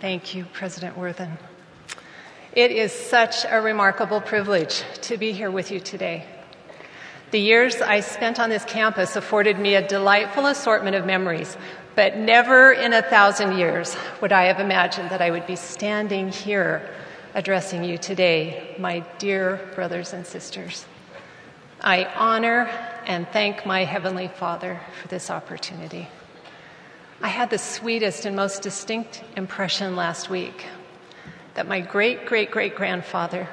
Thank you, President Worthen. It is such a remarkable privilege to be here with you today. The years I spent on this campus afforded me a delightful assortment of memories, but never in a thousand years would I have imagined that I would be standing here addressing you today, my dear brothers and sisters. I honor and thank my Heavenly Father for this opportunity. I had the sweetest and most distinct impression last week that my great great great grandfather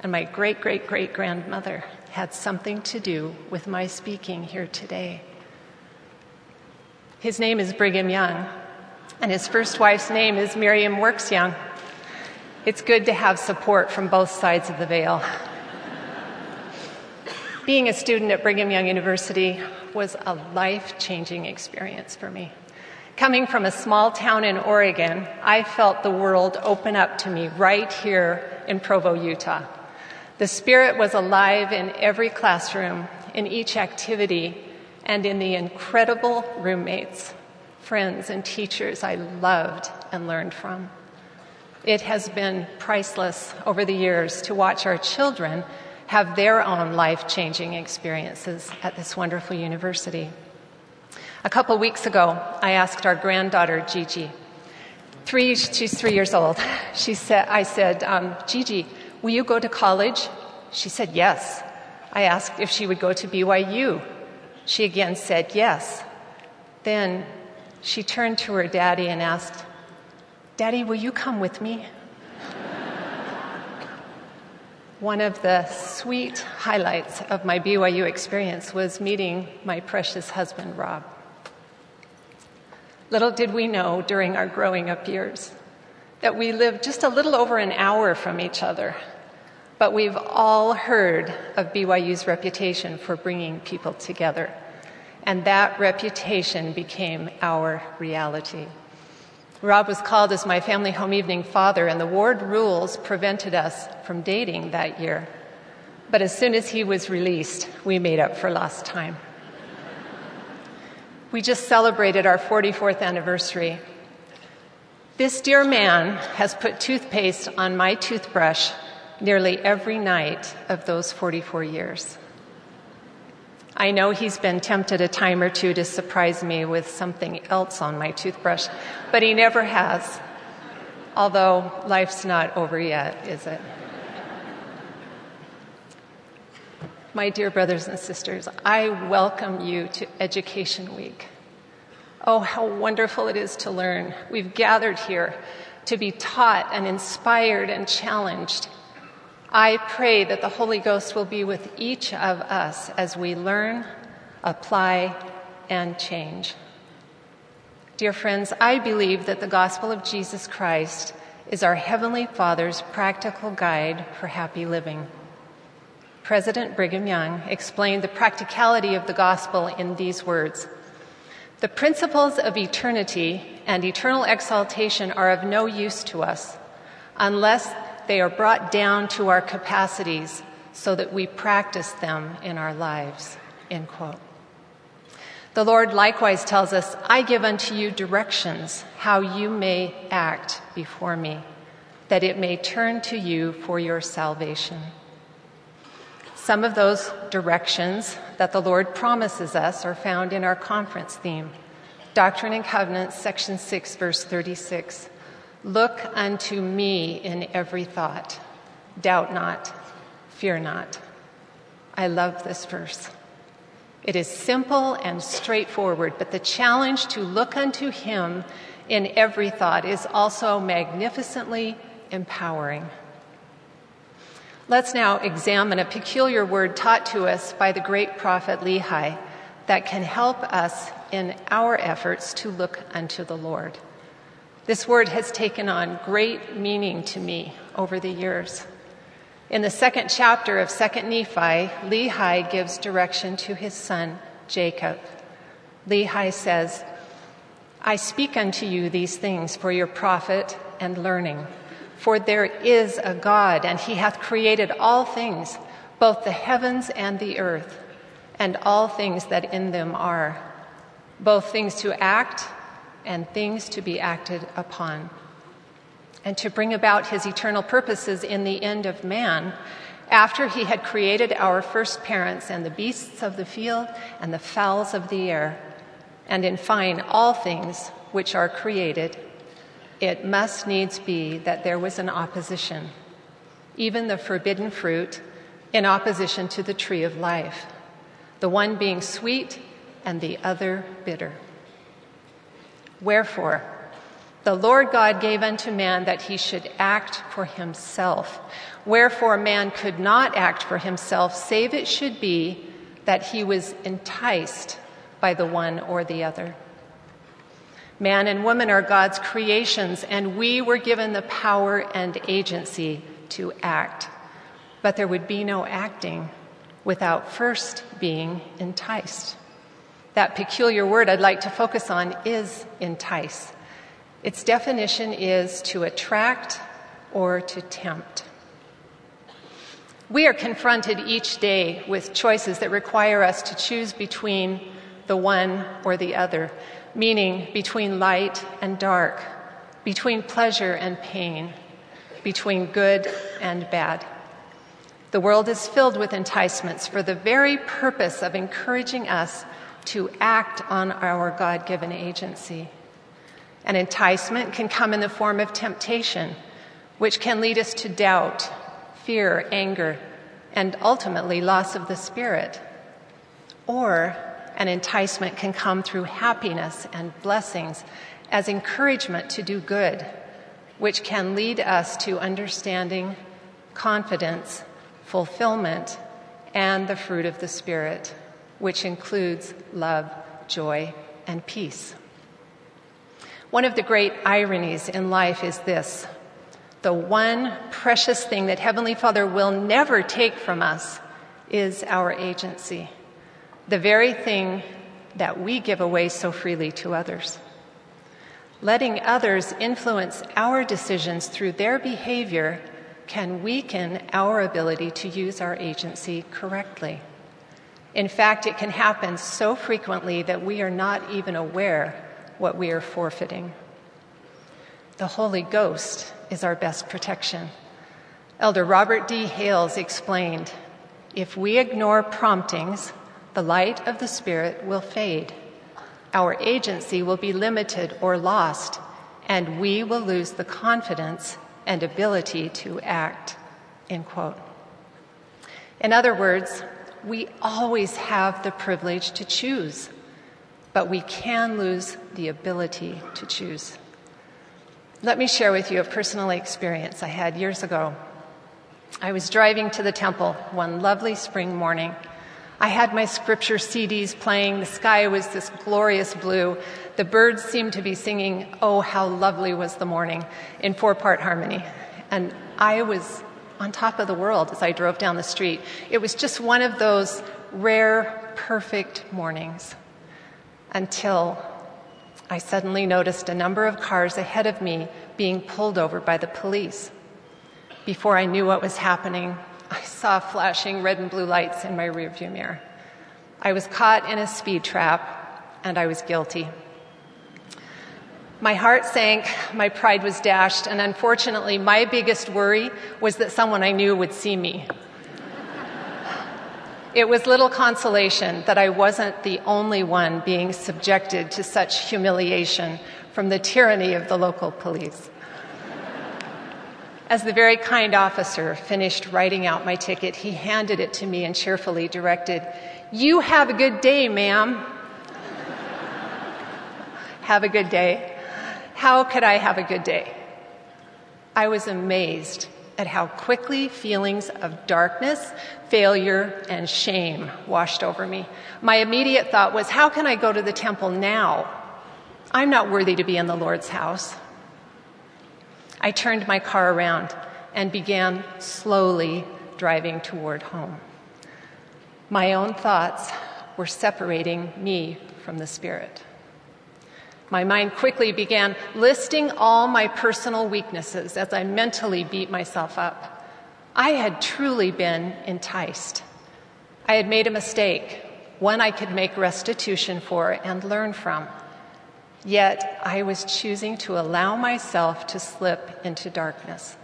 and my great great great grandmother had something to do with my speaking here today. His name is Brigham Young, and his first wife's name is Miriam Works Young. It's good to have support from both sides of the veil. Being a student at Brigham Young University was a life changing experience for me. Coming from a small town in Oregon, I felt the world open up to me right here in Provo, Utah. The Spirit was alive in every classroom, in each activity, and in the incredible roommates, friends, and teachers I loved and learned from. It has been priceless over the years to watch our children have their own life changing experiences at this wonderful university. A couple weeks ago, I asked our granddaughter, Gigi. Three, she's three years old. She said, I said, um, Gigi, will you go to college? She said, yes. I asked if she would go to BYU. She again said, yes. Then she turned to her daddy and asked, Daddy, will you come with me? One of the sweet highlights of my BYU experience was meeting my precious husband, Rob. Little did we know during our growing up years that we lived just a little over an hour from each other, but we've all heard of BYU's reputation for bringing people together, and that reputation became our reality. Rob was called as my family home evening father, and the ward rules prevented us from dating that year. But as soon as he was released, we made up for lost time. We just celebrated our 44th anniversary. This dear man has put toothpaste on my toothbrush nearly every night of those 44 years. I know he's been tempted a time or two to surprise me with something else on my toothbrush, but he never has. Although life's not over yet, is it? My dear brothers and sisters, I welcome you to Education Week. Oh, how wonderful it is to learn. We've gathered here to be taught and inspired and challenged I pray that the Holy Ghost will be with each of us as we learn, apply, and change. Dear friends, I believe that the gospel of Jesus Christ is our Heavenly Father's practical guide for happy living. President Brigham Young explained the practicality of the gospel in these words The principles of eternity and eternal exaltation are of no use to us unless they are brought down to our capacities so that we practice them in our lives. End quote. The Lord likewise tells us, I give unto you directions how you may act before me, that it may turn to you for your salvation. Some of those directions that the Lord promises us are found in our conference theme, Doctrine and Covenants, section 6, verse 36. Look unto me in every thought. Doubt not, fear not. I love this verse. It is simple and straightforward, but the challenge to look unto him in every thought is also magnificently empowering. Let's now examine a peculiar word taught to us by the great prophet Lehi that can help us in our efforts to look unto the Lord. This word has taken on great meaning to me over the years. In the second chapter of 2nd Nephi, Lehi gives direction to his son, Jacob. Lehi says, I speak unto you these things for your profit and learning. For there is a God, and he hath created all things, both the heavens and the earth, and all things that in them are, both things to act and things to be acted upon. and to bring about his eternal purposes in the end of man, after he had created our first parents and the beasts of the field and the fowls of the air, and in fine, all things which are created, it must needs be that there was an opposition, even the forbidden fruit in opposition to the tree of life, the one being sweet and the other bitter. Wherefore, the Lord God gave unto man that he should act for himself. Wherefore, man could not act for himself, save it should be that he was enticed by the one or the other. Man and woman are God's creations, and we were given the power and agency to act. But there would be no acting without first being enticed. That peculiar word I'd like to focus on is entice. Its definition is to attract or to tempt. We are confronted each day with choices that require us to choose between the one or the other, meaning between light and dark, between pleasure and pain, between good and bad. The world is filled with enticements for the very purpose of encouraging us to act on our God given agency. An enticement can come in the form of temptation, which can lead us to doubt, fear, anger, and ultimately loss of the spirit. Or an enticement can come through happiness and blessings as encouragement to do good, which can lead us to understanding, confidence, fulfillment, and the fruit of the Spirit, which includes love, joy, and peace. One of the great ironies in life is this the one precious thing that Heavenly Father will never take from us is our agency, the very thing that we give away so freely to others. Letting others influence our decisions through their behavior can weaken our ability to use our agency correctly. In fact, it can happen so frequently that we are not even aware what we are forfeiting. The Holy Ghost is our best protection. Elder Robert D. Hales explained if we ignore promptings, the light of the Spirit will fade. Our agency will be limited or lost, and we will lose the confidence and ability to act. End quote. In other words, we always have the privilege to choose but we can lose the ability to choose. Let me share with you a personal experience I had years ago. I was driving to the temple one lovely spring morning. I had my scripture CDs playing. The sky was this glorious blue. The birds seemed to be singing, Oh, how lovely was the morning, in four part harmony. And I was on top of the world as I drove down the street. It was just one of those rare, perfect mornings until I suddenly noticed a number of cars ahead of me being pulled over by the police. Before I knew what was happening, I saw flashing red and blue lights in my rearview mirror. I was caught in a speed trap and I was guilty. My heart sank, my pride was dashed, and unfortunately, my biggest worry was that someone I knew would see me it was little consolation that I wasn't the only one being subjected to such humiliation from the tyranny of the local police. As the very kind officer finished writing out my ticket, he handed it to me and cheerfully directed, You have a good day, ma'am. have a good day. How could I have a good day? I was amazed at how quickly feelings of darkness, failure, and shame washed over me. My immediate thought was, how can I go to the temple now? I'm not worthy to be in the Lord's house. I turned my car around and began slowly driving toward home. My own thoughts were separating me from the Spirit. My mind quickly began listing all my personal weaknesses as I mentally beat myself up. I had truly been enticed. I had made a mistake, one I could make restitution for and learn from. Yet I was choosing to allow myself to slip into darkness.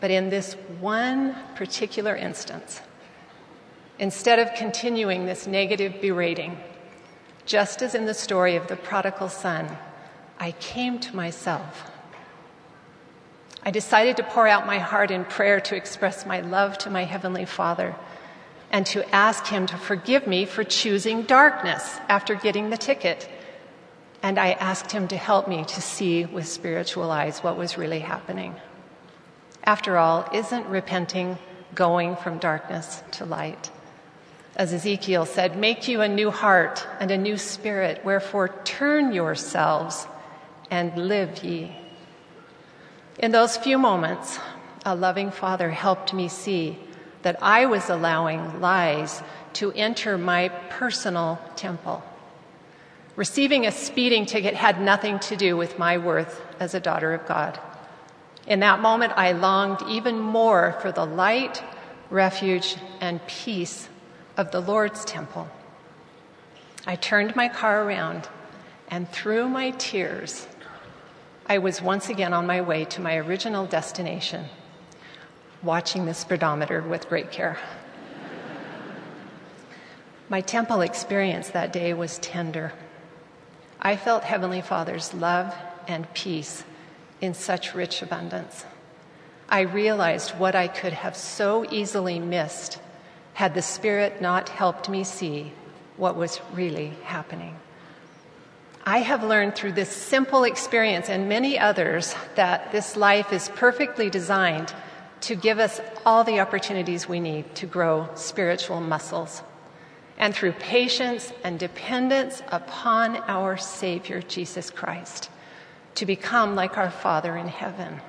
But in this one particular instance, instead of continuing this negative berating, just as in the story of the prodigal son, I came to myself. I decided to pour out my heart in prayer to express my love to my Heavenly Father and to ask Him to forgive me for choosing darkness after getting the ticket. And I asked Him to help me to see with spiritual eyes what was really happening. After all, isn't repenting going from darkness to light? As Ezekiel said, make you a new heart and a new spirit, wherefore turn yourselves and live ye. In those few moments, a loving Father helped me see that I was allowing lies to enter my personal temple. Receiving a speeding ticket had nothing to do with my worth as a daughter of God. In that moment, I longed even more for the light, refuge, and peace of the Lord's temple. I turned my car around, and through my tears, I was once again on my way to my original destination, watching the speedometer with great care. my temple experience that day was tender. I felt Heavenly Father's love and peace in such rich abundance. I realized what I could have so easily missed had the Spirit not helped me see what was really happening. I have learned through this simple experience and many others that this life is perfectly designed to give us all the opportunities we need to grow spiritual muscles. And through patience and dependence upon our Savior, Jesus Christ to become like our Father in heaven.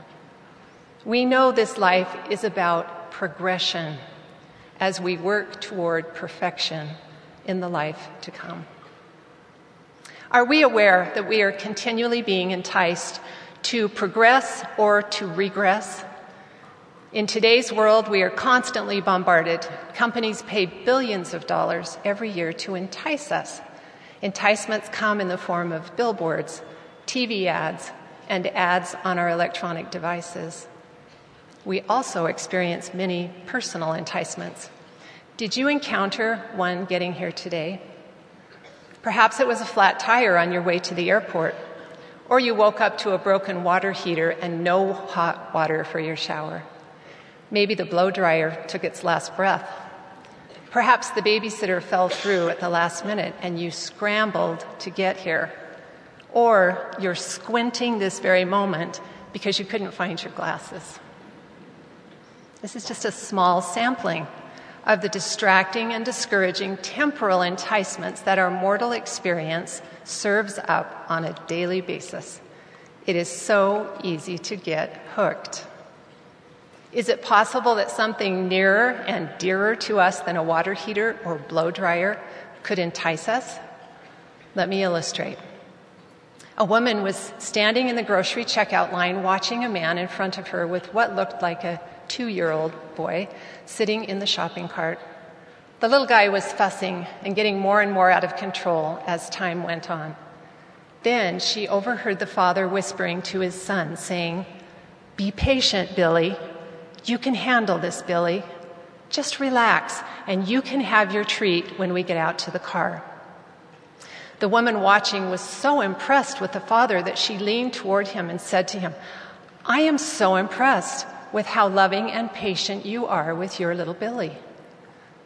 We know this life is about progression as we work toward perfection in the life to come. Are we aware that we are continually being enticed to progress or to regress? In today's world, we are constantly bombarded. Companies pay billions of dollars every year to entice us. Enticements come in the form of billboards, TV ads, and ads on our electronic devices. We also experience many personal enticements. Did you encounter one getting here today? Perhaps it was a flat tire on your way to the airport, or you woke up to a broken water heater and no hot water for your shower. Maybe the blow dryer took its last breath. Perhaps the babysitter fell through at the last minute and you scrambled to get here or you're squinting this very moment because you couldn't find your glasses. This is just a small sampling of the distracting and discouraging temporal enticements that our mortal experience serves up on a daily basis. It is so easy to get hooked. Is it possible that something nearer and dearer to us than a water heater or blow dryer could entice us? Let me illustrate. A woman was standing in the grocery checkout line watching a man in front of her with what looked like a two year old boy sitting in the shopping cart. The little guy was fussing and getting more and more out of control as time went on. Then she overheard the father whispering to his son, saying, Be patient, Billy. You can handle this, Billy. Just relax, and you can have your treat when we get out to the car. The woman watching was so impressed with the father that she leaned toward him and said to him, I am so impressed with how loving and patient you are with your little Billy.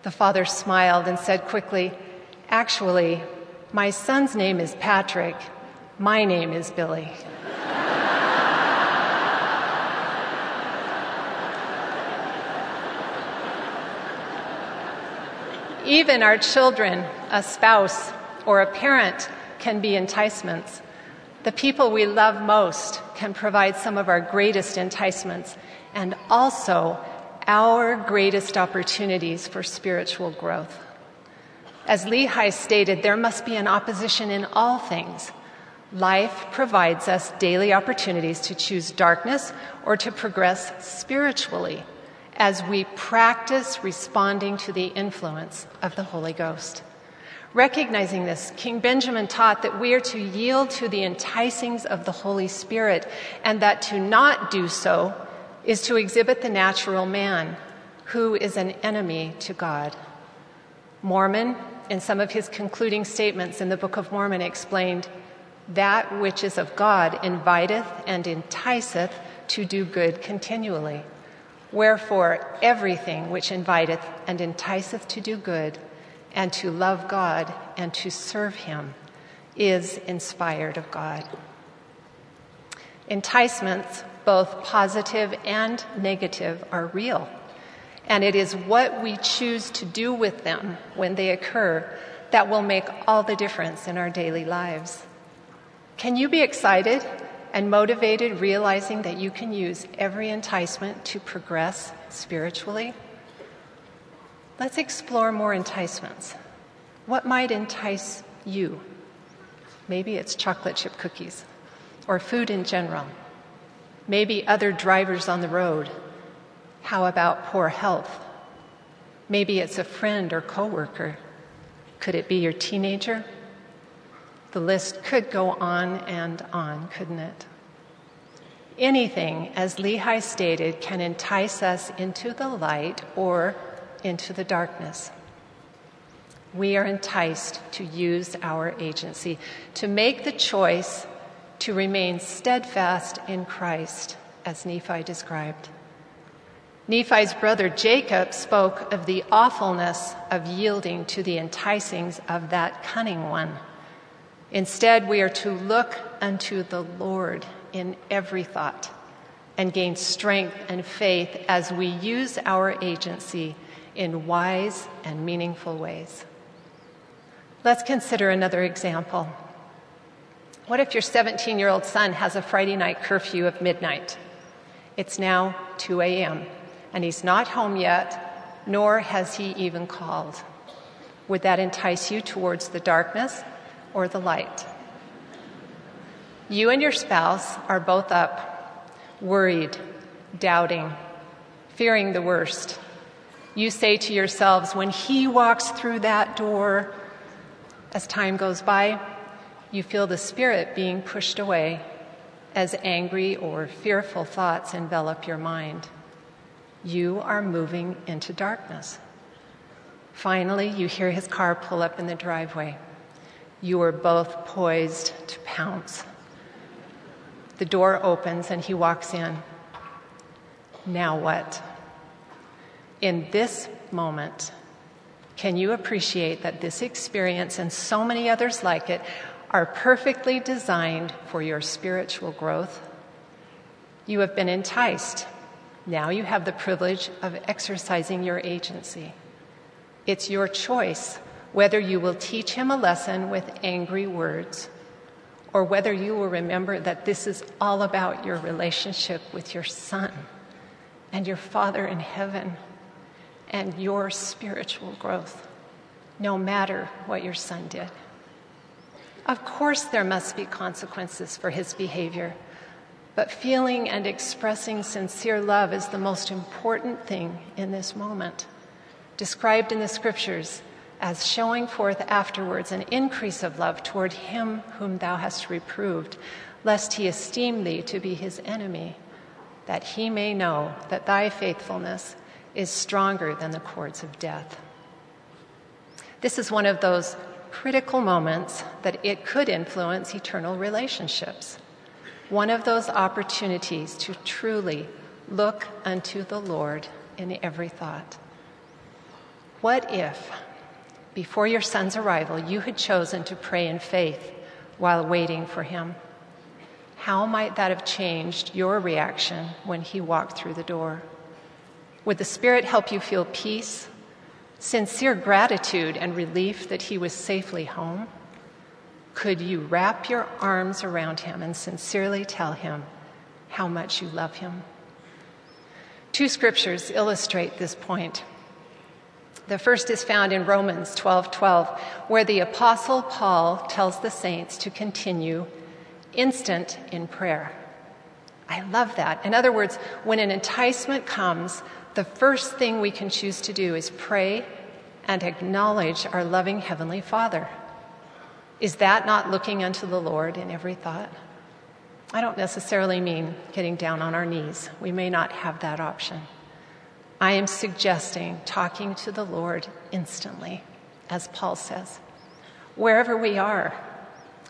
The father smiled and said quickly, Actually, my son's name is Patrick. My name is Billy. Even our children, a spouse, or a parent can be enticements. The people we love most can provide some of our greatest enticements and also our greatest opportunities for spiritual growth. As Lehi stated, there must be an opposition in all things. Life provides us daily opportunities to choose darkness or to progress spiritually as we practice responding to the influence of the Holy Ghost. Recognizing this, King Benjamin taught that we are to yield to the enticings of the Holy Spirit and that to not do so is to exhibit the natural man, who is an enemy to God. Mormon, in some of his concluding statements in the Book of Mormon, explained that which is of God inviteth and enticeth to do good continually. Wherefore, everything which inviteth and enticeth to do good and to love God and to serve Him is inspired of God. Enticements, both positive and negative, are real. And it is what we choose to do with them when they occur that will make all the difference in our daily lives. Can you be excited and motivated realizing that you can use every enticement to progress spiritually? Let's explore more enticements. What might entice you? Maybe it's chocolate chip cookies or food in general. Maybe other drivers on the road. How about poor health? Maybe it's a friend or coworker. Could it be your teenager? The list could go on and on, couldn't it? Anything, as Lehi stated, can entice us into the light or into the darkness. We are enticed to use our agency, to make the choice to remain steadfast in Christ, as Nephi described. Nephi's brother Jacob spoke of the awfulness of yielding to the enticings of that cunning one. Instead, we are to look unto the Lord in every thought and gain strength and faith as we use our agency in wise and meaningful ways. Let's consider another example. What if your 17 year old son has a Friday night curfew of midnight? It's now 2 a.m., and he's not home yet, nor has he even called. Would that entice you towards the darkness or the light? You and your spouse are both up, worried, doubting, fearing the worst. You say to yourselves, when he walks through that door, as time goes by, you feel the spirit being pushed away as angry or fearful thoughts envelop your mind. You are moving into darkness. Finally, you hear his car pull up in the driveway. You are both poised to pounce. The door opens and he walks in. Now what? In this moment, can you appreciate that this experience and so many others like it are perfectly designed for your spiritual growth? You have been enticed. Now you have the privilege of exercising your agency. It's your choice whether you will teach him a lesson with angry words or whether you will remember that this is all about your relationship with your Son and your Father in heaven and your spiritual growth, no matter what your son did. Of course, there must be consequences for his behavior, but feeling and expressing sincere love is the most important thing in this moment. Described in the scriptures as showing forth afterwards an increase of love toward him whom thou hast reproved, lest he esteem thee to be his enemy, that he may know that thy faithfulness is stronger than the cords of death. This is one of those critical moments that it could influence eternal relationships. One of those opportunities to truly look unto the Lord in every thought. What if before your son's arrival, you had chosen to pray in faith while waiting for him. How might that have changed your reaction when he walked through the door? Would the Spirit help you feel peace, sincere gratitude, and relief that he was safely home? Could you wrap your arms around him and sincerely tell him how much you love him? Two scriptures illustrate this point. The first is found in Romans 12 12, where the Apostle Paul tells the saints to continue instant in prayer. I love that. In other words, when an enticement comes, the first thing we can choose to do is pray and acknowledge our loving Heavenly Father. Is that not looking unto the Lord in every thought? I don't necessarily mean getting down on our knees. We may not have that option. I am suggesting talking to the Lord instantly, as Paul says, wherever we are,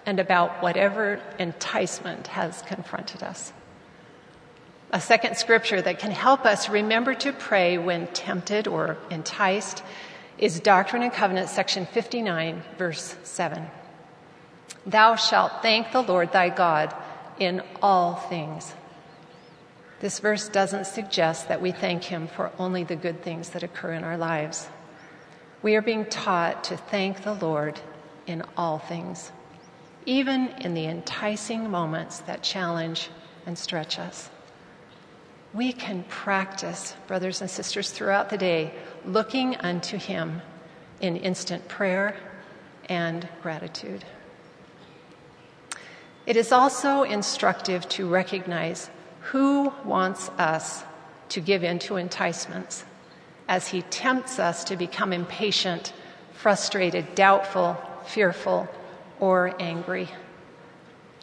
and about whatever enticement has confronted us. A second scripture that can help us remember to pray when tempted or enticed is Doctrine and Covenants, section 59, verse 7. Thou shalt thank the Lord thy God in all things. This verse doesn't suggest that we thank him for only the good things that occur in our lives. We are being taught to thank the Lord in all things, even in the enticing moments that challenge and stretch us. We can practice, brothers and sisters, throughout the day, looking unto Him in instant prayer and gratitude. It is also instructive to recognize who wants us to give in to enticements as he tempts us to become impatient, frustrated, doubtful, fearful, or angry.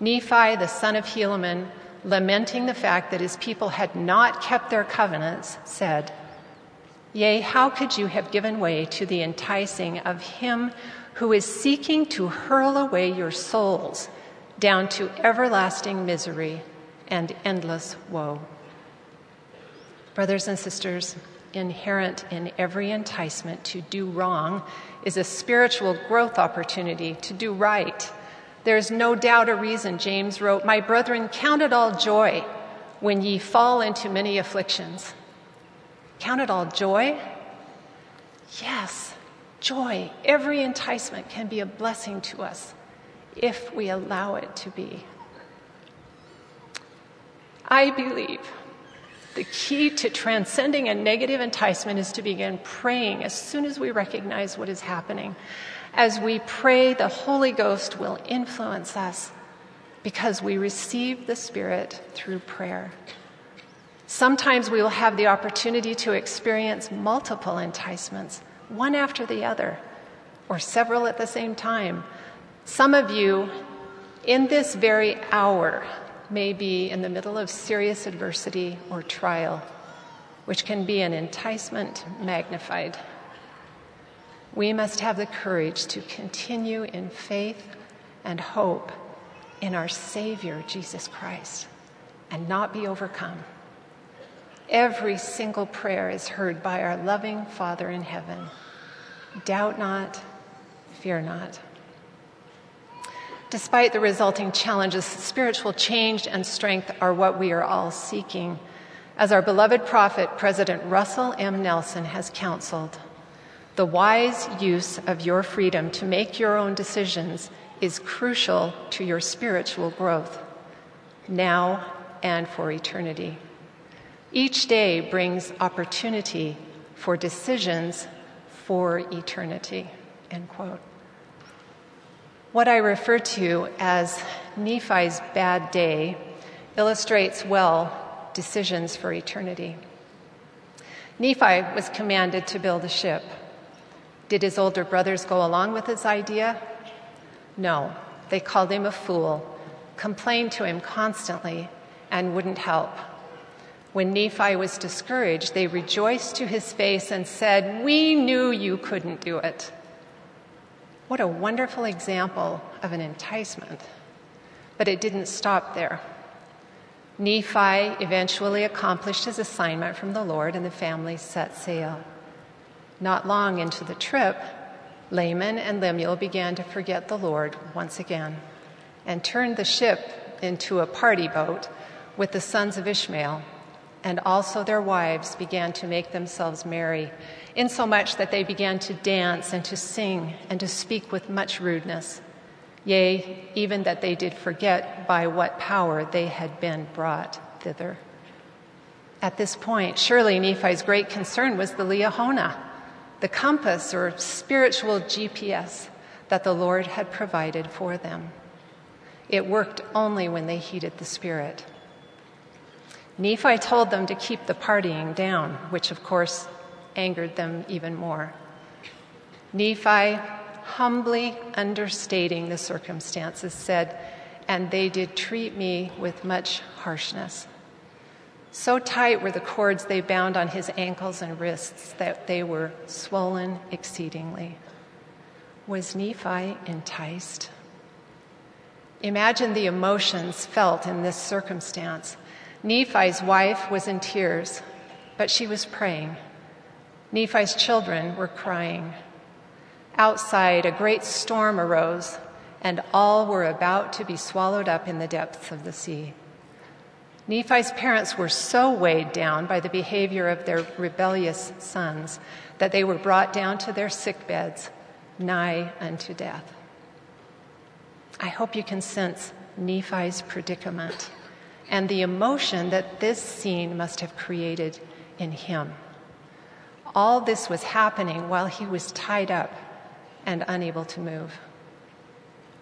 Nephi, the son of Helaman, lamenting the fact that his people had not kept their covenants, said, Yea, how could you have given way to the enticing of him who is seeking to hurl away your souls down to everlasting misery and endless woe? Brothers and sisters, inherent in every enticement to do wrong is a spiritual growth opportunity to do right. There's no doubt a reason James wrote, My brethren, count it all joy when ye fall into many afflictions Count it all joy? Yes, joy. Every enticement can be a blessing to us if we allow it to be. I believe the key to transcending a negative enticement is to begin praying as soon as we recognize what is happening. As we pray, the Holy Ghost will influence us because we receive the Spirit through prayer. Sometimes we will have the opportunity to experience multiple enticements, one after the other, or several at the same time. Some of you, in this very hour, may be in the middle of serious adversity or trial, which can be an enticement magnified. We must have the courage to continue in faith and hope in our Savior, Jesus Christ, and not be overcome. Every single prayer is heard by our loving Father in heaven. Doubt not, fear not. Despite the resulting challenges, spiritual change and strength are what we are all seeking. As our beloved prophet, President Russell M. Nelson, has counseled, the wise use of your freedom to make your own decisions is crucial to your spiritual growth, now and for eternity. Each day brings opportunity for decisions for eternity. End quote. What I refer to as Nephi's bad day illustrates well decisions for eternity. Nephi was commanded to build a ship. Did his older brothers go along with his idea? No. They called him a fool, complained to him constantly, and wouldn't help. When Nephi was discouraged, they rejoiced to his face and said, We knew you couldn't do it. What a wonderful example of an enticement. But it didn't stop there. Nephi eventually accomplished his assignment from the Lord, and the family set sail. Not long into the trip, Laman and Lemuel began to forget the Lord once again and turned the ship into a party boat with the sons of Ishmael and also their wives began to make themselves merry, insomuch that they began to dance and to sing and to speak with much rudeness. Yea, even that they did forget by what power they had been brought thither. At this point, surely Nephi's great concern was the Liahona, the compass or spiritual GPS that the Lord had provided for them. It worked only when they heeded the Spirit. Nephi told them to keep the partying down, which of course angered them even more. Nephi, humbly understating the circumstances, said, And they did treat me with much harshness. So tight were the cords they bound on his ankles and wrists that they were swollen exceedingly. Was Nephi enticed? Imagine the emotions felt in this circumstance. Nephi's wife was in tears, but she was praying. Nephi's children were crying. Outside, a great storm arose, and all were about to be swallowed up in the depths of the sea. Nephi's parents were so weighed down by the behavior of their rebellious sons that they were brought down to their sick beds, nigh unto death. I hope you can sense Nephi's predicament and the emotion that this scene must have created in him. All this was happening while he was tied up and unable to move.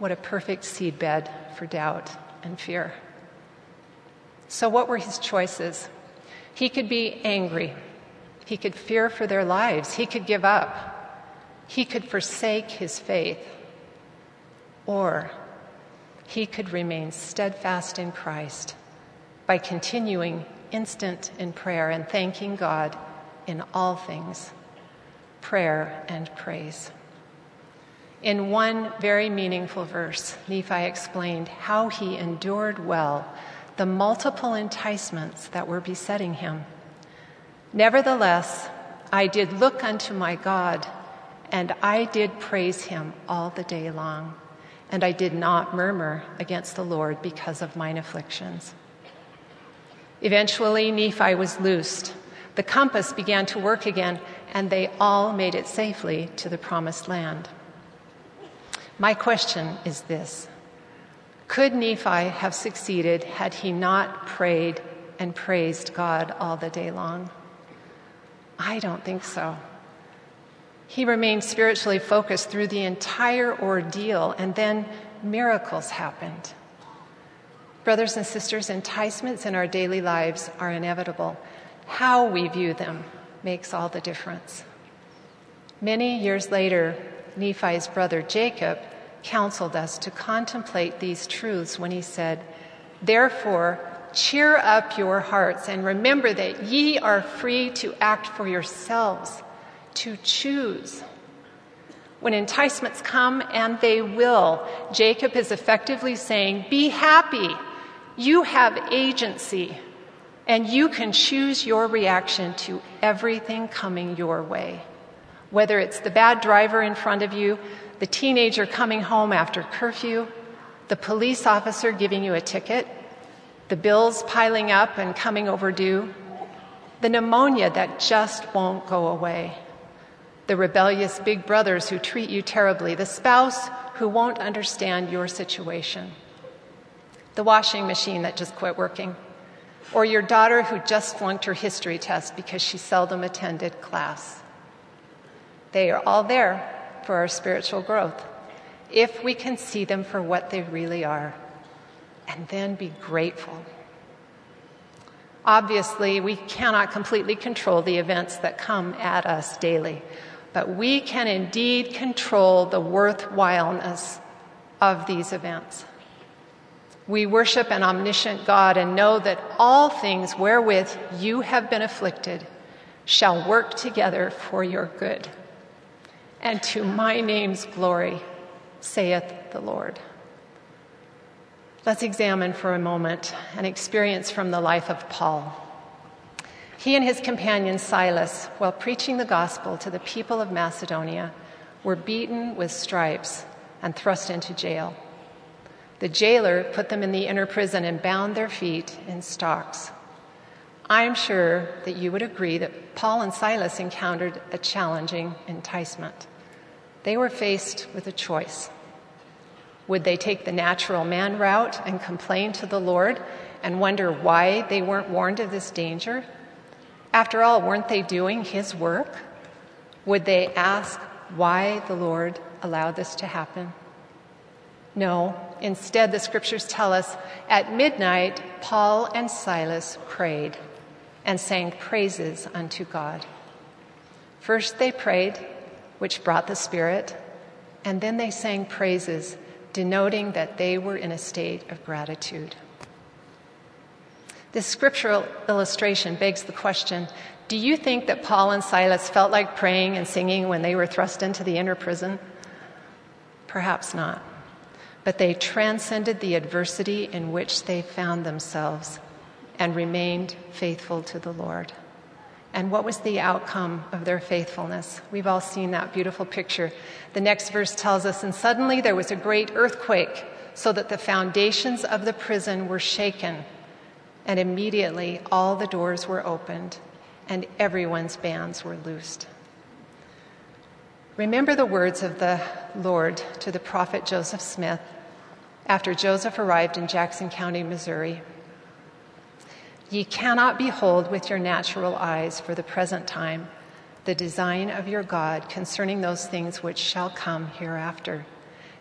What a perfect seedbed for doubt and fear. So, what were his choices? He could be angry. He could fear for their lives. He could give up. He could forsake his faith. Or he could remain steadfast in Christ by continuing instant in prayer and thanking God in all things, prayer and praise. In one very meaningful verse, Nephi explained how he endured well the multiple enticements that were besetting him. Nevertheless, I did look unto my God, and I did praise him all the day long, and I did not murmur against the Lord because of mine afflictions. Eventually, Nephi was loosed. The compass began to work again, and they all made it safely to the promised land. My question is this could Nephi have succeeded had he not prayed and praised God all the day long? I don't think so. He remained spiritually focused through the entire ordeal, and then miracles happened. Brothers and sisters, enticements in our daily lives are inevitable. How we view them makes all the difference. Many years later, Nephi's brother Jacob counseled us to contemplate these truths when he said, Therefore, cheer up your hearts and remember that ye are free to act for yourselves, to choose. When enticements come, and they will, Jacob is effectively saying, Be happy. You have agency, and you can choose your reaction to everything coming your way. Whether it's the bad driver in front of you, the teenager coming home after curfew, the police officer giving you a ticket, the bills piling up and coming overdue, the pneumonia that just won't go away, the rebellious big brothers who treat you terribly, the spouse who won't understand your situation, the washing machine that just quit working, or your daughter who just flunked her history test because she seldom attended class. They are all there for our spiritual growth if we can see them for what they really are and then be grateful. Obviously, we cannot completely control the events that come at us daily, but we can indeed control the worthwhileness of these events. We worship an omniscient God and know that all things wherewith you have been afflicted shall work together for your good and to my name's glory, saith the Lord. Let's examine for a moment an experience from the life of Paul. He and his companion Silas, while preaching the gospel to the people of Macedonia, were beaten with stripes and thrust into jail. The jailer put them in the inner prison and bound their feet in stocks. I'm sure that you would agree that Paul and Silas encountered a challenging enticement. They were faced with a choice. Would they take the natural man route and complain to the Lord and wonder why they weren't warned of this danger? After all, weren't they doing His work? Would they ask why the Lord allowed this to happen? No, instead, the scriptures tell us at midnight, Paul and Silas prayed and sang praises unto God. First, they prayed which brought the Spirit, and then they sang praises, denoting that they were in a state of gratitude. This scriptural illustration begs the question Do you think that Paul and Silas felt like praying and singing when they were thrust into the inner prison? Perhaps not. But they transcended the adversity in which they found themselves and remained faithful to the Lord. And what was the outcome of their faithfulness? We've all seen that beautiful picture. The next verse tells us, and suddenly there was a great earthquake, so that the foundations of the prison were shaken. And immediately all the doors were opened, and everyone's bands were loosed. Remember the words of the Lord to the prophet Joseph Smith after Joseph arrived in Jackson County, Missouri. Ye cannot behold with your natural eyes for the present time the design of your God concerning those things which shall come hereafter,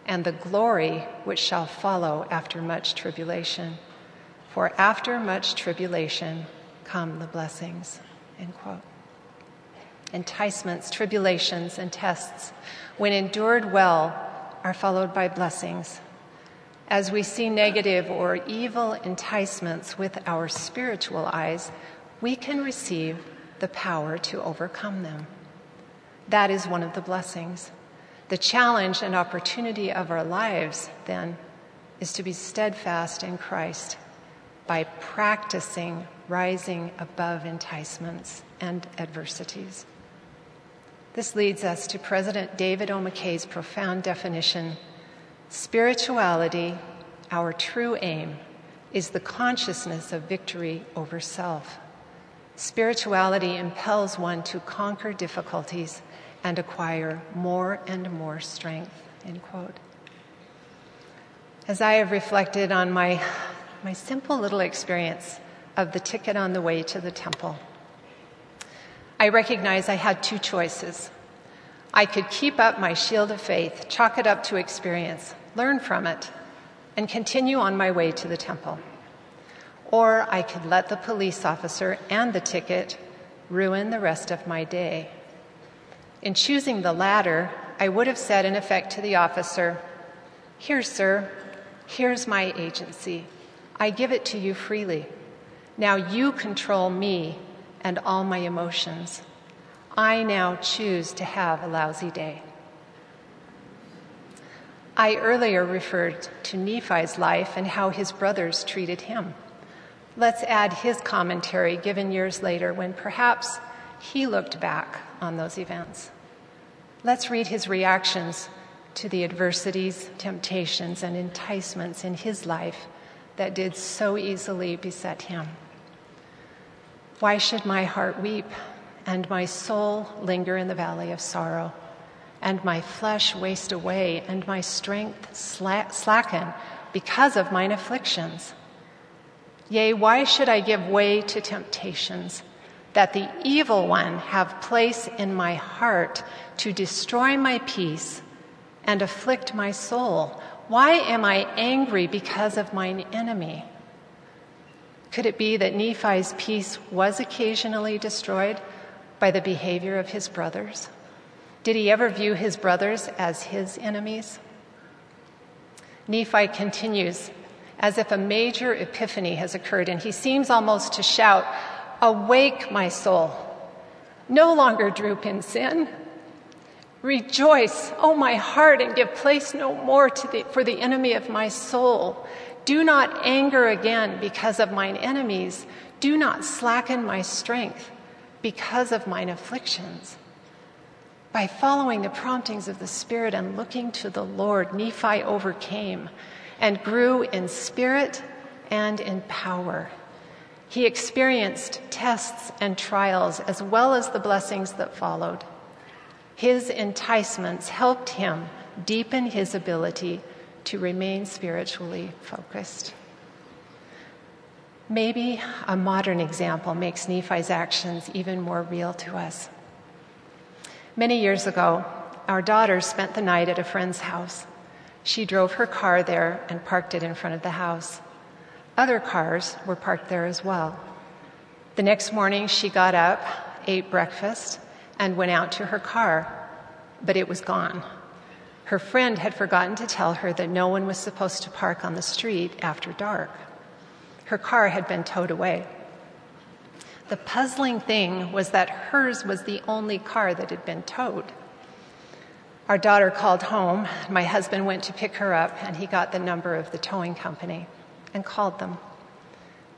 and the glory which shall follow after much tribulation. For after much tribulation come the blessings. End quote. Enticements, tribulations, and tests, when endured well, are followed by blessings. As we see negative or evil enticements with our spiritual eyes, we can receive the power to overcome them. That is one of the blessings. The challenge and opportunity of our lives, then, is to be steadfast in Christ by practicing rising above enticements and adversities. This leads us to President David O. McKay's profound definition Spirituality, our true aim, is the consciousness of victory over self. Spirituality impels one to conquer difficulties and acquire more and more strength. End quote. As I have reflected on my, my simple little experience of the ticket on the way to the temple, I recognize I had two choices. I could keep up my shield of faith, chalk it up to experience, learn from it, and continue on my way to the temple. Or I could let the police officer and the ticket ruin the rest of my day. In choosing the latter, I would have said, in effect, to the officer, Here, sir, here's my agency. I give it to you freely. Now you control me and all my emotions. I now choose to have a lousy day. I earlier referred to Nephi's life and how his brothers treated him. Let's add his commentary given years later when perhaps he looked back on those events. Let's read his reactions to the adversities, temptations, and enticements in his life that did so easily beset him. Why should my heart weep and my soul linger in the valley of sorrow? and my flesh waste away, and my strength slacken because of mine afflictions. Yea, why should I give way to temptations, that the evil one have place in my heart to destroy my peace and afflict my soul? Why am I angry because of mine enemy? Could it be that Nephi's peace was occasionally destroyed by the behavior of his brothers? Did he ever view his brothers as his enemies? Nephi continues as if a major epiphany has occurred, and he seems almost to shout, Awake, my soul. No longer droop in sin. Rejoice, O oh my heart, and give place no more the, for the enemy of my soul. Do not anger again because of mine enemies. Do not slacken my strength because of mine afflictions. By following the promptings of the Spirit and looking to the Lord, Nephi overcame and grew in spirit and in power. He experienced tests and trials as well as the blessings that followed. His enticements helped him deepen his ability to remain spiritually focused. Maybe a modern example makes Nephi's actions even more real to us. Many years ago, our daughter spent the night at a friend's house. She drove her car there and parked it in front of the house. Other cars were parked there as well. The next morning, she got up, ate breakfast, and went out to her car. but it was gone. Her friend had forgotten to tell her that no one was supposed to park on the street after dark. Her car had been towed away. The puzzling thing was that hers was the only car that had been towed. Our daughter called home. My husband went to pick her up, and he got the number of the towing company and called them.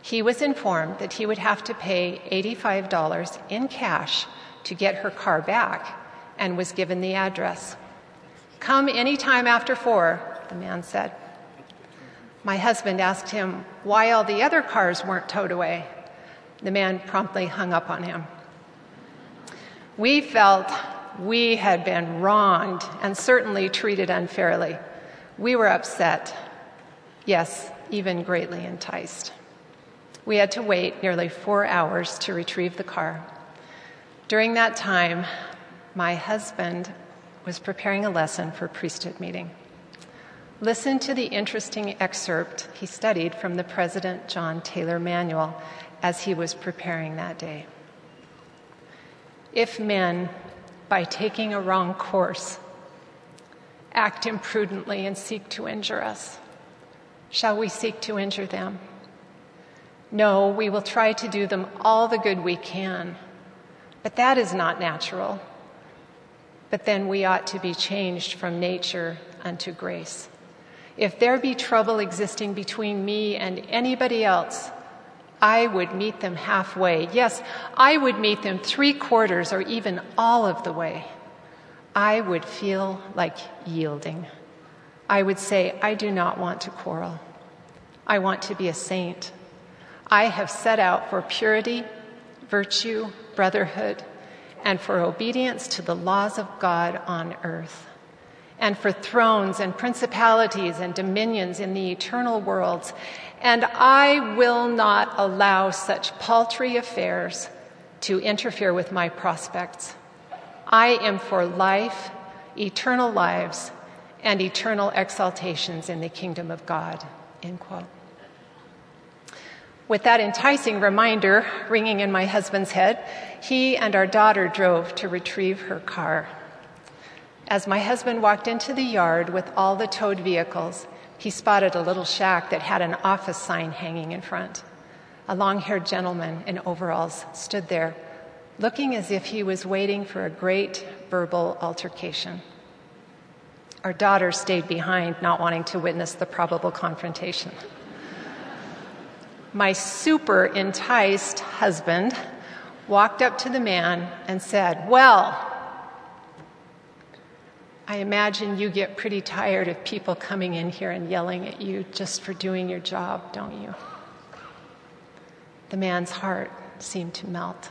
He was informed that he would have to pay $85 in cash to get her car back and was given the address. Come any time after four, the man said. My husband asked him why all the other cars weren't towed away. The man promptly hung up on him. We felt we had been wronged and certainly treated unfairly. We were upset, yes, even greatly enticed. We had to wait nearly four hours to retrieve the car. During that time, my husband was preparing a lesson for priesthood meeting. Listen to the interesting excerpt he studied from the President John Taylor Manual as he was preparing that day. If men by taking a wrong course, act imprudently, and seek to injure us? Shall we seek to injure them? No, we will try to do them all the good we can. But that is not natural. But then we ought to be changed from nature unto grace. If there be trouble existing between me and anybody else, I would meet them halfway. Yes, I would meet them three quarters or even all of the way. I would feel like yielding. I would say, I do not want to quarrel. I want to be a saint. I have set out for purity, virtue, brotherhood, and for obedience to the laws of God on earth, and for thrones and principalities and dominions in the eternal worlds, and I will not allow such paltry affairs to interfere with my prospects. I am for life, eternal lives, and eternal exaltations in the kingdom of God. End quote. With that enticing reminder ringing in my husband's head, he and our daughter drove to retrieve her car. As my husband walked into the yard with all the towed vehicles, he spotted a little shack that had an office sign hanging in front. A long haired gentleman in overalls stood there, looking as if he was waiting for a great verbal altercation. Our daughter stayed behind, not wanting to witness the probable confrontation. My super enticed husband walked up to the man and said, Well, I imagine you get pretty tired of people coming in here and yelling at you just for doing your job, don't you? The man's heart seemed to melt.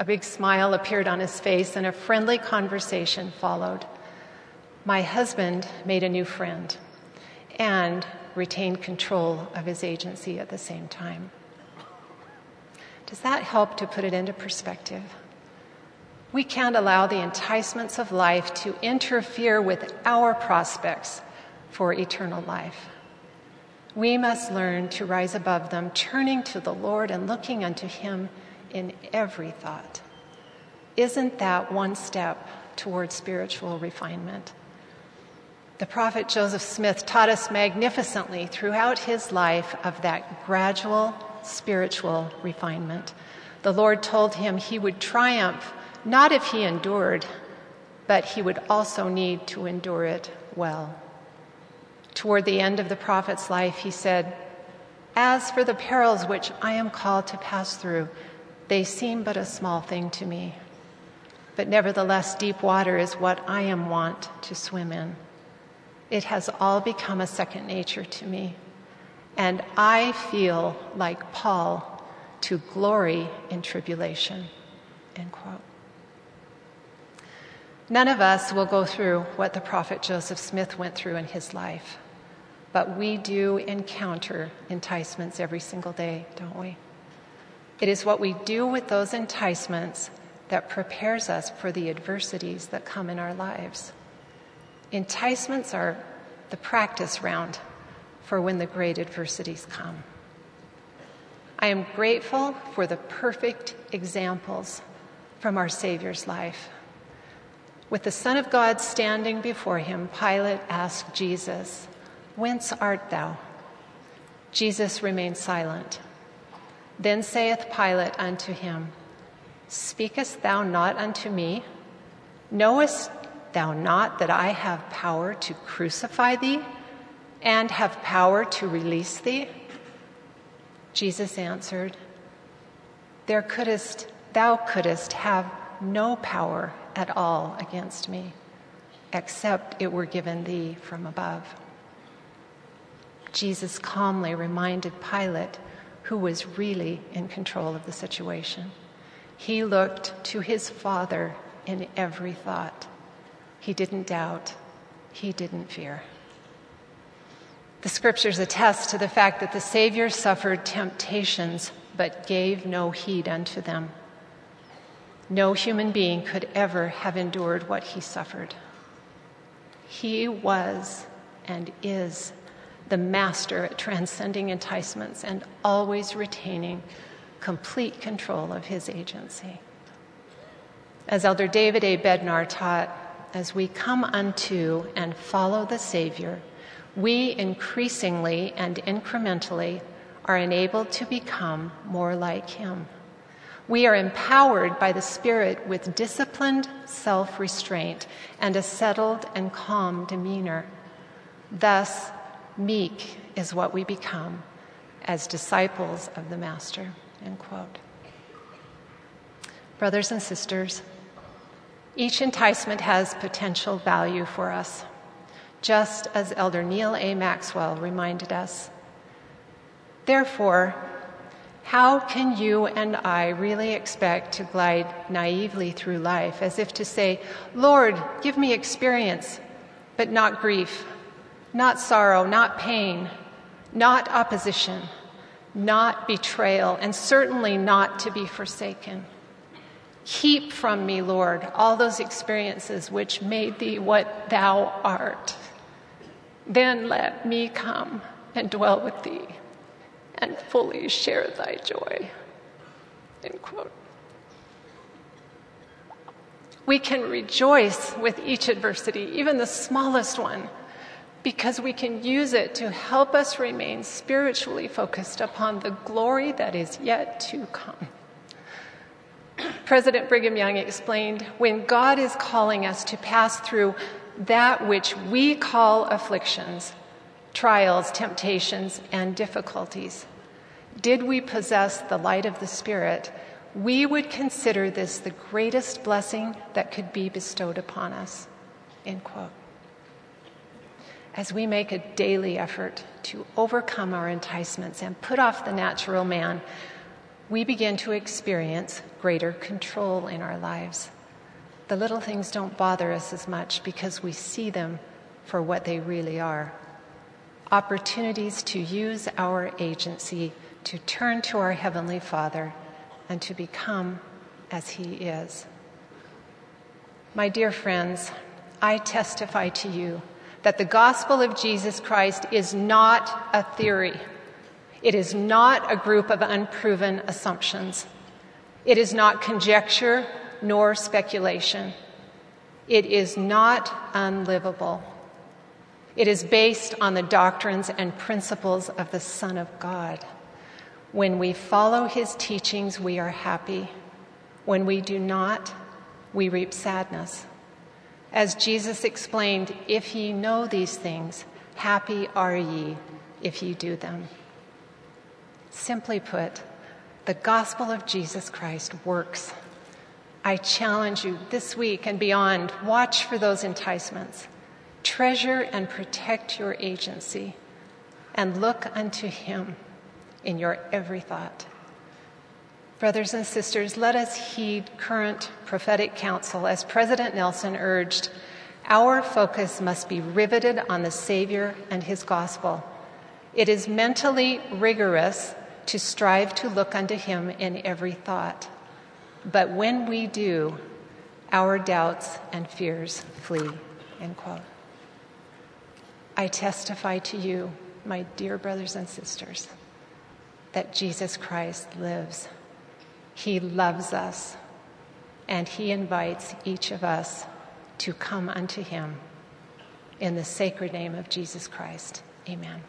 A big smile appeared on his face and a friendly conversation followed. My husband made a new friend and retained control of his agency at the same time. Does that help to put it into perspective? We can't allow the enticements of life to interfere with our prospects for eternal life. We must learn to rise above them, turning to the Lord and looking unto Him in every thought. Isn't that one step toward spiritual refinement? The prophet Joseph Smith taught us magnificently throughout his life of that gradual spiritual refinement. The Lord told him he would triumph not if he endured, but he would also need to endure it well. Toward the end of the prophet's life, he said, As for the perils which I am called to pass through, they seem but a small thing to me. But nevertheless, deep water is what I am wont to swim in. It has all become a second nature to me. And I feel like Paul to glory in tribulation. End quote. None of us will go through what the prophet Joseph Smith went through in his life, but we do encounter enticements every single day, don't we? It is what we do with those enticements that prepares us for the adversities that come in our lives. Enticements are the practice round for when the great adversities come. I am grateful for the perfect examples from our Savior's life. With the Son of God standing before him, Pilate asked Jesus, Whence art thou? Jesus remained silent. Then saith Pilate unto him, Speakest thou not unto me? Knowest thou not that I have power to crucify thee and have power to release thee? Jesus answered, There couldst, thou couldst have no power at all against me, except it were given thee from above. Jesus calmly reminded Pilate, who was really in control of the situation. He looked to his Father in every thought. He didn't doubt, he didn't fear. The scriptures attest to the fact that the Savior suffered temptations but gave no heed unto them. No human being could ever have endured what he suffered. He was and is the master at transcending enticements and always retaining complete control of his agency. As Elder David A. Bednar taught, as we come unto and follow the Savior, we increasingly and incrementally are enabled to become more like him. We are empowered by the Spirit with disciplined self restraint and a settled and calm demeanor. Thus, meek is what we become as disciples of the Master. End quote. Brothers and sisters, each enticement has potential value for us, just as Elder Neal A. Maxwell reminded us. Therefore, how can you and I really expect to glide naively through life as if to say, Lord, give me experience, but not grief, not sorrow, not pain, not opposition, not betrayal, and certainly not to be forsaken? Keep from me, Lord, all those experiences which made thee what thou art. Then let me come and dwell with thee and fully share thy joy. End quote. We can rejoice with each adversity, even the smallest one, because we can use it to help us remain spiritually focused upon the glory that is yet to come. President Brigham Young explained when God is calling us to pass through that which we call afflictions, trials, temptations, and difficulties. Did we possess the light of the Spirit, we would consider this the greatest blessing that could be bestowed upon us. End quote. As we make a daily effort to overcome our enticements and put off the natural man, we begin to experience greater control in our lives. The little things don't bother us as much because we see them for what they really are opportunities to use our agency to turn to our Heavenly Father and to become as He is. My dear friends, I testify to you that the gospel of Jesus Christ is not a theory. It is not a group of unproven assumptions. It is not conjecture nor speculation. It is not unlivable. It is based on the doctrines and principles of the Son of God. When we follow his teachings, we are happy. When we do not, we reap sadness. As Jesus explained, if ye know these things, happy are ye if ye do them. Simply put, the gospel of Jesus Christ works. I challenge you this week and beyond watch for those enticements. Treasure and protect your agency and look unto Him in your every thought. Brothers and sisters, let us heed current prophetic counsel. As President Nelson urged, our focus must be riveted on the Savior and His gospel. It is mentally rigorous to strive to look unto Him in every thought. But when we do, our doubts and fears flee. End quote. I testify to you, my dear brothers and sisters, that Jesus Christ lives. He loves us, and He invites each of us to come unto him. In the sacred name of Jesus Christ, amen.